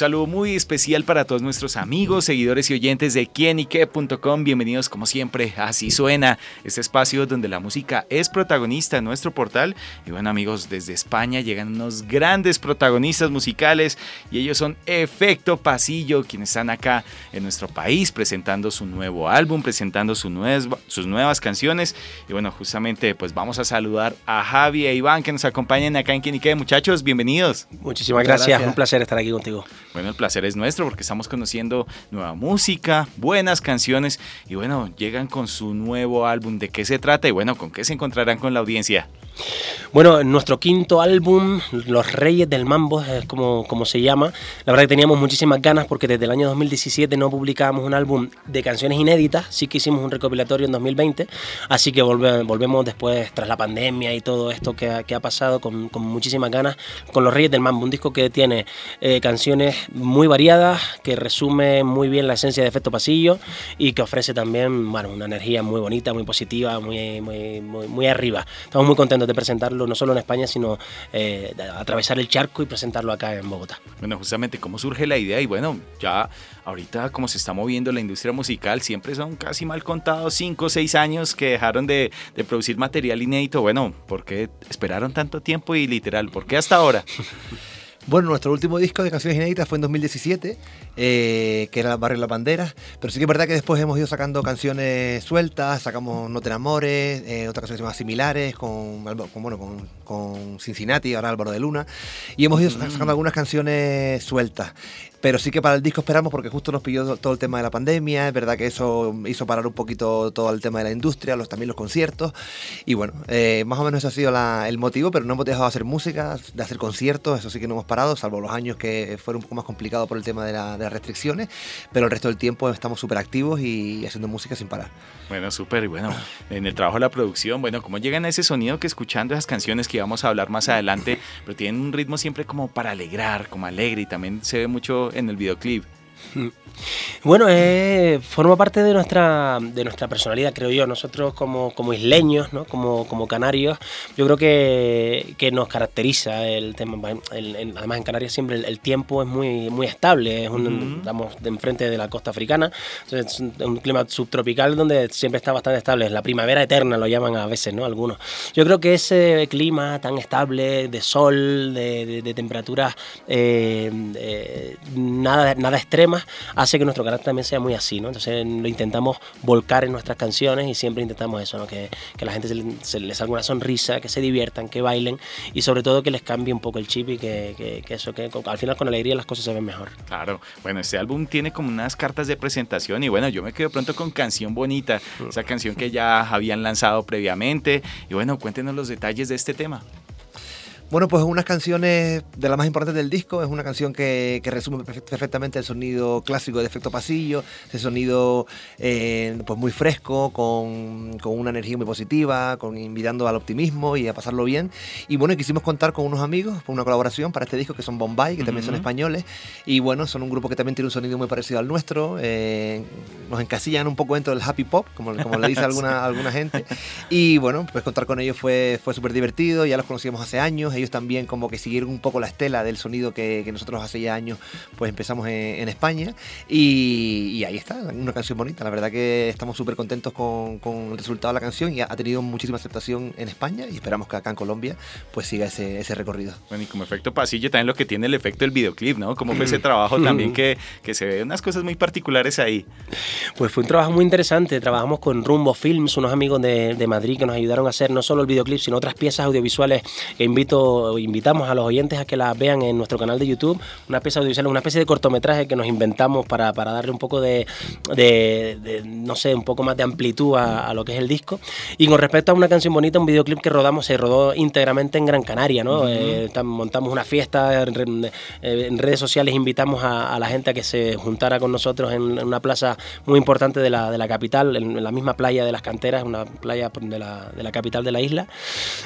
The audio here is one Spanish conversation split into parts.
Saludo muy especial para todos nuestros amigos, seguidores y oyentes de quienique.com. Bienvenidos como siempre a Así Suena, este espacio donde la música es protagonista en nuestro portal. Y bueno amigos, desde España llegan unos grandes protagonistas musicales y ellos son Efecto Pasillo, quienes están acá en nuestro país presentando su nuevo álbum, presentando sus nuevas canciones. Y bueno, justamente pues vamos a saludar a Javi e Iván que nos acompañan acá en Quienique. Muchachos, bienvenidos. Muchísimas gracias, un placer estar aquí contigo. Bueno, el placer es nuestro porque estamos conociendo nueva música, buenas canciones y bueno, llegan con su nuevo álbum. ¿De qué se trata? Y bueno, ¿con qué se encontrarán con la audiencia? Bueno, nuestro quinto álbum, Los Reyes del Mambo, es como, como se llama. La verdad que teníamos muchísimas ganas porque desde el año 2017 no publicábamos un álbum de canciones inéditas, sí que hicimos un recopilatorio en 2020, así que volvemos después, tras la pandemia y todo esto que ha, pasado, con, con, muchísimas ganas, con Los Reyes del Mambo, un disco que tiene eh, canciones muy variadas, que resume muy bien la esencia de Efecto Pasillo y que ofrece también bueno, una energía muy bonita, muy positiva, muy, muy, muy, muy arriba. Estamos muy contentos de presentarlo no solo en España, sino eh, atravesar el charco y presentarlo acá en Bogotá. Bueno, justamente cómo surge la idea y bueno, ya ahorita como se está moviendo la industria musical, siempre son casi mal contados 5 o 6 años que dejaron de, de producir material inédito. Bueno, ¿por qué esperaron tanto tiempo y literal? ¿Por qué hasta ahora? Bueno, nuestro último disco de canciones inéditas fue en 2017, eh, que era Barrio La Bandera, pero sí que es verdad que después hemos ido sacando canciones sueltas, sacamos No te enamores, eh, otras canciones más similares, con, con, bueno, con, con, Cincinnati, ahora Álvaro de Luna, y hemos ido sacando algunas canciones sueltas. Pero sí que para el disco esperamos porque justo nos pilló todo el tema de la pandemia, es verdad que eso hizo parar un poquito todo el tema de la industria, los, también los conciertos. Y bueno, eh, más o menos eso ha sido el motivo, pero no hemos dejado de hacer música, de hacer conciertos, eso sí que no hemos parado, salvo los años que fueron un poco más complicados por el tema de, restricciones, pero el resto del tiempo estamos súper activos y haciendo música sin parar. Bueno, súper, y bueno, en el trabajo de la producción, bueno, ¿cómo llegan a ese sonido que escuchando esas canciones que íbamos a hablar más adelante, pero tienen un ritmo siempre como para alegrar, como alegre y también se ve mucho en el videoclip. Bueno, eh, forma parte de nuestra, de nuestra personalidad, creo yo. Nosotros como, como isleños, ¿no? como, como canarios, yo creo que, que nos caracteriza el tema. además, en Canarias siempre el, tiempo es muy, muy estable. Es un, Estamos de enfrente de la costa africana. Entonces, es un, clima subtropical donde siempre está bastante estable. Es la primavera eterna, lo llaman a veces, ¿no? Algunos. Yo creo que ese clima tan estable, de sol, de, de, temperaturas eh, eh, nada, nada extremas, hace que nuestro carácter también sea muy así, ¿no? Entonces lo intentamos volcar en nuestras canciones y siempre intentamos eso, ¿no? Que, que la gente se, les salga una sonrisa, que se diviertan, que bailen y sobre todo que les cambie un poco el chip y que, que, eso, que al final con alegría las cosas se ven mejor. Claro, bueno, este álbum tiene como unas cartas de presentación y bueno, yo me quedo pronto con Canción Bonita, esa canción que ya habían lanzado previamente y bueno, cuéntenos los detalles de este tema. Bueno, pues unas canciones de las más importantes del disco. Es una canción que, resume perfectamente el sonido clásico de efecto pasillo, ese sonido eh, pues muy fresco, con, una energía muy positiva, con invitando al optimismo y a pasarlo bien. Y bueno, quisimos contar con unos amigos, por una colaboración para este disco que son Bombay, que también son españoles. Y bueno, son un grupo que también tiene un sonido muy parecido al nuestro. Eh, nos encasillan un poco dentro del happy pop, como, como le dice alguna, alguna gente. Y bueno, pues contar con ellos fue, fue súper divertido. Ya los conocíamos hace años ellos también como que siguieron un poco la estela del sonido que, nosotros hace ya años pues empezamos en, España y, ahí está, una canción bonita, la verdad que estamos súper contentos con, el resultado de la canción y ha, tenido muchísima aceptación en España y esperamos que acá en Colombia pues siga ese, recorrido. Bueno, y como efecto pasillo también lo que tiene el efecto del videoclip, ¿no? Como fue ese mm. trabajo también que, que se ve unas cosas muy particulares ahí. Pues fue un trabajo muy interesante, trabajamos con Rumbo Films, unos amigos de, de Madrid que nos ayudaron a hacer no solo el videoclip, sino otras piezas audiovisuales que invito invitamos a los oyentes a que las vean en nuestro canal de YouTube, una pieza audiovisual, una especie de cortometraje que nos inventamos para, para darle un poco de, de, no sé, un poco más de amplitud a, lo que es el disco. Y con respecto a una canción bonita, un videoclip que rodamos, se rodó íntegramente en Gran Canaria, ¿no? Eh, montamos una fiesta, en, redes sociales invitamos a, la gente a que se juntara con nosotros en, una plaza muy importante de la, de la capital, en, la misma playa de las canteras, una playa de la, de la capital de la isla.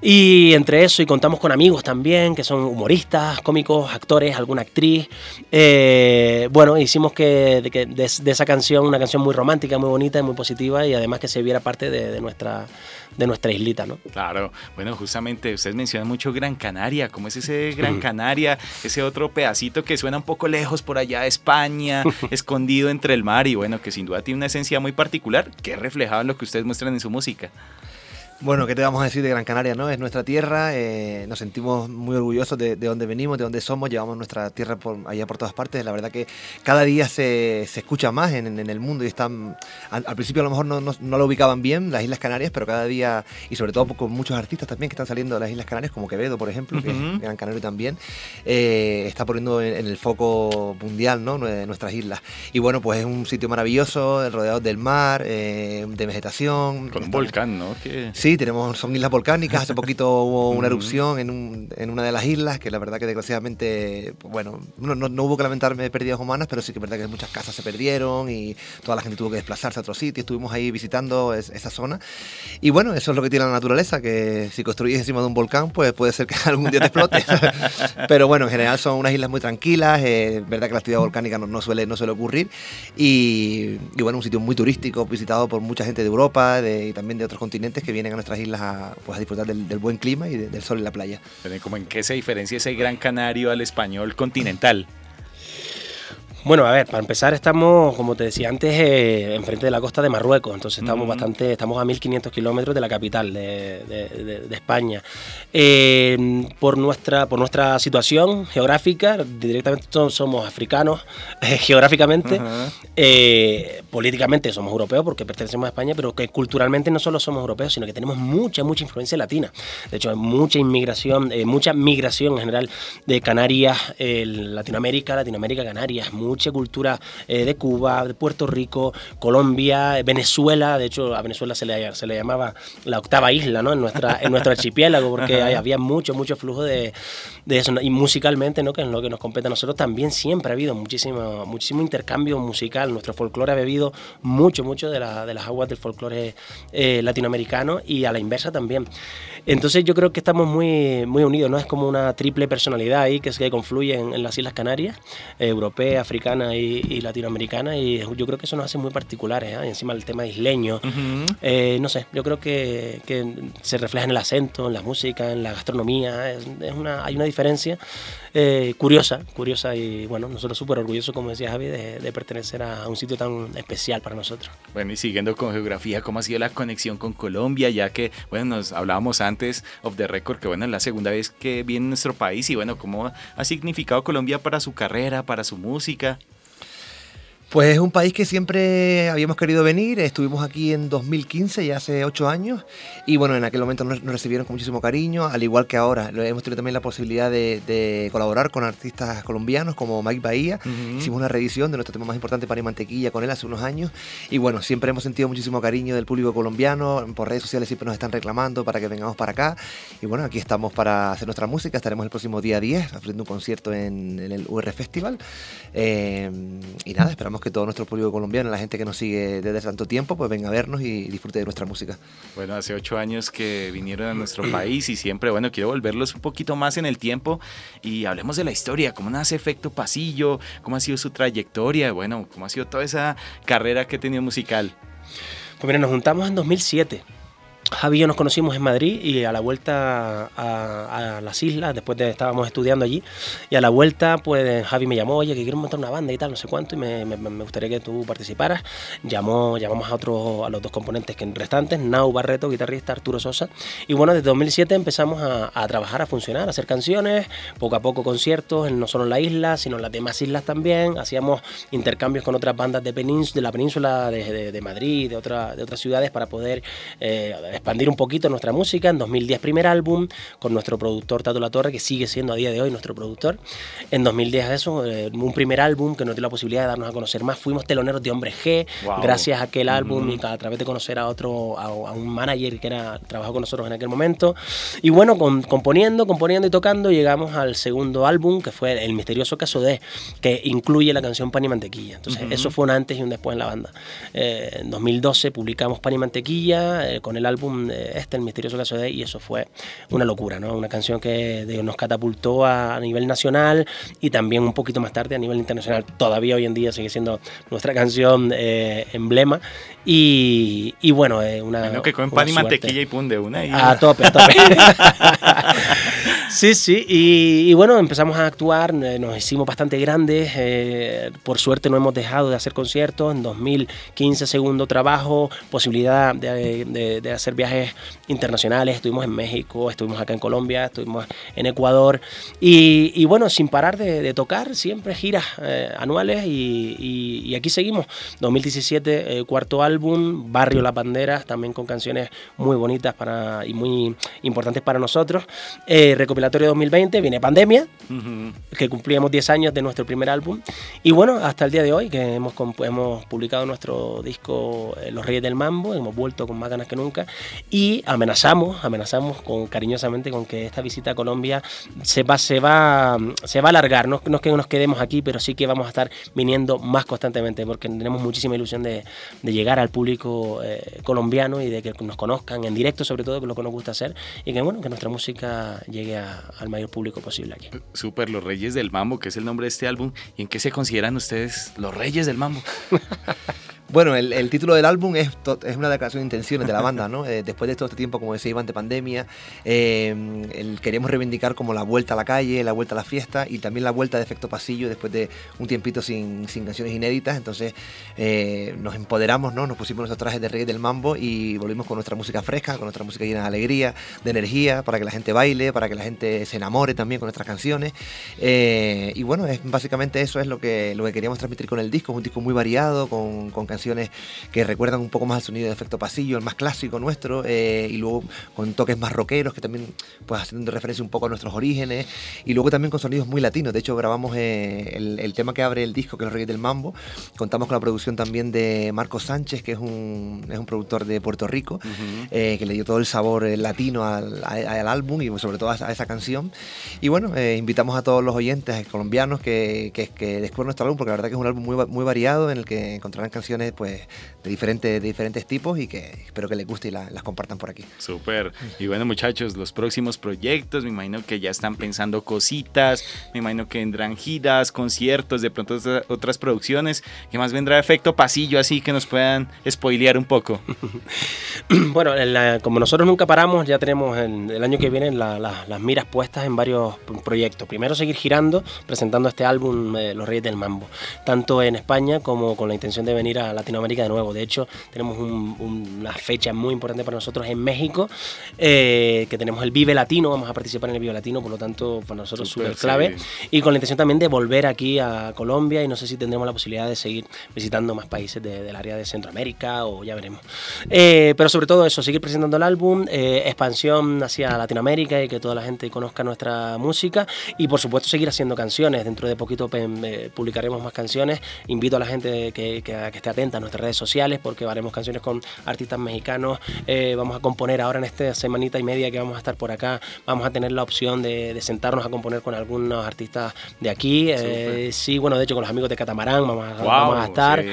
Y entre eso, y contamos con amigos, también, que son humoristas, cómicos, actores, alguna actriz. Eh, bueno, hicimos que, de, esa canción una canción muy romántica, muy bonita y muy positiva y además que se viera parte de, nuestra de nuestra islita, ¿no? Claro, bueno, justamente ustedes mencionan mucho Gran Canaria, ¿cómo es ese Gran Canaria? Ese otro pedacito que suena un poco lejos por allá de España, escondido entre el mar y bueno, que sin tiene una esencia muy particular que es lo que ustedes muestran en su música. Bueno, ¿qué te vamos a decir de Gran Canaria? no Es nuestra tierra, eh, nos sentimos muy orgullosos de, de, dónde venimos, de dónde somos, llevamos nuestra tierra por, allá por todas partes. La verdad que cada día se, se escucha más en, en, el mundo y están, al, principio a lo mejor no, no, lo ubicaban bien las Islas Canarias, pero cada día, y sobre todo con muchos artistas también que están saliendo de las Islas Canarias, como Quevedo, por ejemplo, que es Gran Canario también, eh, está poniendo en, el foco mundial ¿no? nuestras islas. Y bueno, pues es un sitio maravilloso, rodeado del mar, eh, de vegetación. Con un volcán, ¿no? Sí, Sí, tenemos, son islas volcánicas. Hace poquito hubo una erupción en, un, en, una de las islas, que la verdad que desgraciadamente, bueno, no, no, hubo que lamentarme pérdidas humanas, pero sí que es verdad que muchas casas se perdieron y toda la gente tuvo que desplazarse a otro sitio. Estuvimos ahí visitando esa zona. Y bueno, eso es lo que tiene la naturaleza, que si construyes encima de un volcán, pues puede ser que algún día te explote. pero bueno, en general son unas islas muy tranquilas. Es verdad que la actividad volcánica no, suele, no suele ocurrir. Y, bueno, un sitio muy turístico, visitado por mucha gente de Europa y también de otros continentes que vienen a nuestras islas a, pues, a disfrutar del, buen clima y del sol en la playa. ¿Cómo en qué se diferencia ese Gran Canario al español continental? Bueno, a ver, para empezar estamos, como te decía antes, eh, enfrente de la costa de Marruecos, entonces estamos bastante, estamos a 1.500 kilómetros de la capital de, España. Eh, por, nuestra, por nuestra situación geográfica, directamente somos africanos eh, geográficamente, políticamente somos europeos porque pertenecemos a España, pero que culturalmente no solo somos europeos, sino que tenemos mucha, mucha influencia latina. De hecho, hay mucha inmigración, mucha migración en general de Canarias, Latinoamérica, Latinoamérica, Canarias, mucha cultura eh, de Cuba, de Puerto Rico, Colombia, eh, Venezuela. De hecho, a Venezuela se le, se le llamaba la octava isla ¿no? en, nuestra, en nuestro archipiélago, porque había mucho, mucho flujo de, de, eso. Y musicalmente, ¿no? que es lo que nos compete a nosotros, también siempre ha habido muchísimo, muchísimo intercambio musical. Nuestro folclore ha bebido mucho, mucho de, la, de las aguas del folclore eh, latinoamericano y a la inversa también. Entonces yo creo que estamos muy, muy unidos, ¿no? Es como una triple personalidad ahí que se confluye en, las Islas Canarias, europea, africana y, latinoamericana y yo creo que eso nos hace muy particulares. ¿eh? encima el tema isleño, eh, no sé, yo creo que, se refleja en el acento, en la música, en la gastronomía. Es, una, hay una diferencia eh, curiosa, curiosa y bueno, nosotros súper orgullosos, como decía Javi, de, pertenecer a un sitio tan especial para nosotros. Bueno, y siguiendo con geografía, ¿cómo ha sido la conexión con Colombia? Ya que, bueno, nos hablábamos antes of the record que, bueno, es la segunda vez que viene nuestro país y, bueno, ¿cómo ha significado Colombia para su carrera, para su música? Pues es un país que siempre habíamos querido venir, estuvimos aquí en 2015, ya hace ocho años, y bueno, en aquel momento nos, recibieron con muchísimo cariño, al igual que ahora. Hemos tenido también la posibilidad de, colaborar con artistas colombianos como Mike Bahía, hicimos una reedición de nuestro tema más importante, Pan y Mantequilla, con él hace unos años, y bueno, siempre hemos sentido muchísimo cariño del público colombiano, por redes sociales siempre nos están reclamando para que vengamos para acá, y bueno, aquí estamos para hacer nuestra música, estaremos el próximo día 10 haciendo un concierto en, el UR Festival, eh, y nada, esperamos que todo nuestro público colombiano, la gente que nos sigue desde tanto tiempo, pues venga a vernos y disfrute de nuestra música. Bueno, hace ocho años que vinieron a nuestro país y siempre, bueno, quiero volverlos un poquito más en el tiempo y hablemos de la historia, cómo nace Efecto Pasillo, cómo ha sido su trayectoria, bueno, cómo ha sido toda esa carrera que ha tenido musical. Pues mira, nos juntamos en 2007 Javi y yo nos conocimos en Madrid y a la vuelta a, las islas, después de estábamos estudiando allí, y a la vuelta, pues Javi me llamó, oye, que quiero montar una banda y tal, no sé cuánto, y me, gustaría que tú participaras. Llamó, llamamos a otros, a los dos componentes que restantes, Nau Barreto, guitarrista, Arturo Sosa, y bueno, desde 2007 empezamos a, trabajar, a funcionar, a hacer canciones, poco a poco conciertos, no solo en la isla, sino en las demás islas también, hacíamos intercambios con otras bandas de, de la península, de, Madrid, de, otra, de otras ciudades, para poder... Eh, expandir un poquito nuestra música. En 2010 primer álbum con nuestro productor Tato La Torre, que sigue siendo a día de hoy nuestro productor. En 2010 eso, eh, un primer álbum que nos dio la posibilidad de darnos a conocer más. Fuimos teloneros de Hombre G, gracias a aquel álbum y a través de conocer a otro, a, un manager que era, trabajó con nosotros en aquel momento. Y bueno, componiendo, componiendo y tocando, llegamos al segundo álbum, que fue El misterioso caso de, que incluye la canción Pan y Mantequilla. Entonces, eso fue un antes y un después en la banda. Eh, en 2012 publicamos Pan y Mantequilla eh, con el álbum álbum eh, este, El Misterioso Caso de y eso fue una locura, ¿no? Una canción que nos catapultó a, nivel nacional y también un poquito más tarde a nivel internacional. Todavía hoy en día sigue siendo nuestra canción eh, emblema y, y bueno, es una... Bueno, que con pan y mantequilla y pum de una. Y... A tope, a tope. Sí, sí, y, bueno, empezamos a actuar, eh, nos hicimos bastante grandes, eh, por suerte no hemos dejado de hacer conciertos, en 2015 segundo trabajo, posibilidad de, hacer viajes internacionales, estuvimos en México, estuvimos acá en Colombia, estuvimos en Ecuador, y, bueno, sin parar de, tocar, siempre giras eh, anuales y, aquí seguimos, 2017, cuarto álbum, Barrio Las Banderas, también con canciones muy bonitas para, y muy importantes para nosotros, recopilatorio 2020, viene pandemia, que cumplíamos 10 años de nuestro primer álbum. Y bueno, hasta el día de hoy, que hemos, hemos publicado nuestro disco eh, Los Reyes del Mambo, hemos vuelto con más ganas que nunca. Y amenazamos, amenazamos con, cariñosamente con que esta visita a Colombia se va, se va, se va a alargar. No, no es que nos quedemos aquí, pero sí que vamos a estar viniendo más constantemente, porque tenemos muchísima ilusión de, de llegar al público eh, colombiano y de que nos conozcan en directo, sobre todo, que es lo que nos gusta hacer, y que bueno, que nuestra música llegue a al mayor público posible aquí. Super, Los Reyes del Mambo, que es el nombre de este álbum. ¿Y en qué se consideran ustedes los Reyes del Mambo? Bueno, el, título del álbum es, es, una declaración de intenciones de la banda, ¿no? Eh, después de todo este tiempo, como decía Iván, de pandemia, eh, queremos reivindicar como la vuelta a la calle, la vuelta a la fiesta y también la vuelta de efecto pasillo después de un tiempito sin, canciones inéditas. Entonces eh, nos empoderamos, ¿no? Nos pusimos nuestros trajes de rey del mambo y volvimos con nuestra música fresca, con nuestra música llena de alegría, de energía, para que la gente baile, para que la gente se enamore también con nuestras canciones. y bueno, es, básicamente eso es lo que, lo que queríamos transmitir con el disco, es un disco muy variado, con, con canciones que recuerdan un poco más al sonido de efecto pasillo, el más clásico nuestro, eh, y luego con toques más rockeros que también pues haciendo referencia un poco a nuestros orígenes, y luego también con sonidos muy latinos. De hecho, grabamos eh, el, tema que abre el disco, que es el Reyes del Mambo. Contamos con la producción también de Marcos Sánchez, que es un, es un productor de Puerto Rico, eh, que le dio todo el sabor latino al, álbum y sobre todo a, esa canción. Y bueno, invitamos a todos los oyentes colombianos que, que, que descubran nuestro álbum, porque la verdad que es un álbum muy, muy variado en el que encontrarán canciones pues de diferentes, diferentes tipos y que espero que les guste y las compartan por aquí. Súper. Y bueno muchachos, los próximos proyectos, me imagino que ya están pensando cositas, me imagino que vendrán giras, conciertos, de pronto otras producciones, que más vendrá efecto pasillo así que nos puedan spoilear un poco. bueno, como nosotros nunca paramos, ya tenemos el, año que viene las miras puestas en varios proyectos. Primero seguir girando, presentando este álbum eh, Los Reyes del Mambo, tanto en España como con la intención de venir a Latinoamérica de nuevo. De hecho, tenemos una fecha muy importante para nosotros en México, eh, que tenemos el Vive Latino, vamos a participar en el Vive Latino, por lo tanto, para nosotros súper clave. Y con la intención también de volver aquí a Colombia y no sé si tendremos la posibilidad de seguir visitando más países del área de Centroamérica o ya veremos. Eh, pero sobre todo eso, seguir presentando el álbum, eh, expansión hacia Latinoamérica y que toda la gente conozca nuestra música y por supuesto seguir haciendo canciones. Dentro de poquito publicaremos más canciones. Invito a la gente que, que esté atenta a nuestras redes sociales porque haremos canciones con artistas mexicanos. Eh, vamos a componer ahora en esta semanita y media que vamos a estar por acá. Vamos a tener la opción de, sentarnos a componer con algunos artistas de aquí. Eh, sí, bueno, de hecho con los amigos de Catamarán vamos a, estar.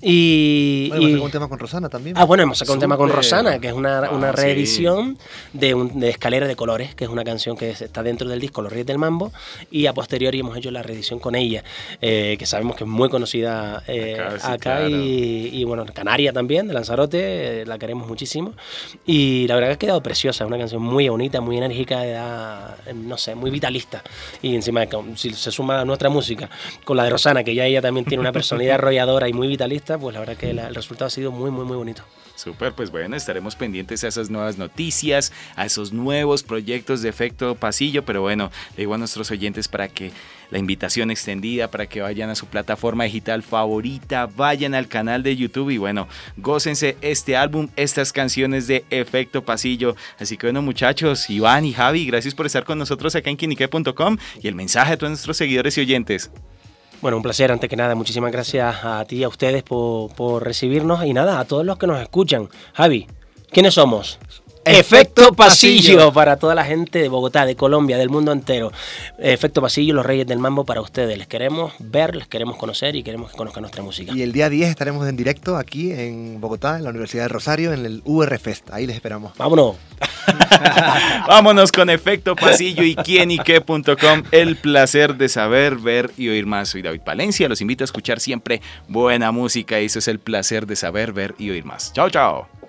Y, bueno, hemos un tema con Rosana también. Ah, bueno, hemos sacado un tema con Rosana, que es una, una reedición de, un, de Escalera de Colores, que es una canción que está dentro del disco Los Reyes del Mambo. Y a posteriori hemos hecho la reedición con ella, eh, que sabemos que es muy conocida acá, y y, bueno, Canaria también, de Lanzarote, eh, la queremos muchísimo. Y la verdad que ha quedado preciosa, es una canción muy bonita, muy enérgica, eh, no sé, muy vitalista. Y encima, si se suma nuestra música con la de Rosana, que ya ella también tiene una personalidad arrolladora y muy vitalista, pues la verdad que el resultado ha sido muy, muy, muy bonito. Súper, pues bueno, estaremos pendientes a esas nuevas noticias, a esos nuevos proyectos de efecto pasillo, pero bueno, le digo a nuestros oyentes para que la invitación extendida, para que vayan a su plataforma digital favorita, vayan al canal de YouTube y bueno, gócense este álbum, estas canciones de efecto pasillo. Así que bueno, muchachos, Iván y Javi, gracias por estar con nosotros acá en quinique.com y el mensaje a todos nuestros seguidores y oyentes. Bueno, un placer, antes que nada, muchísimas gracias a ti y a ustedes por, recibirnos y nada, a todos los que nos escuchan. Javi, ¿quiénes somos? Efecto pasillo para toda la gente de Bogotá, de Colombia, del mundo entero. Efecto pasillo, los reyes del mambo para ustedes. Les queremos ver, les queremos conocer y queremos que conozcan nuestra música. Y el día 10 estaremos en directo aquí en Bogotá, en la Universidad de Rosario, en el UR Fest. Ahí les esperamos. Vámonos. Vámonos con Efecto Pasillo y quienique.com. El placer de saber, ver y oír más. Soy David Palencia. Los invito a escuchar siempre buena música. Y eso es el placer de saber, ver y oír más. Chao, chao.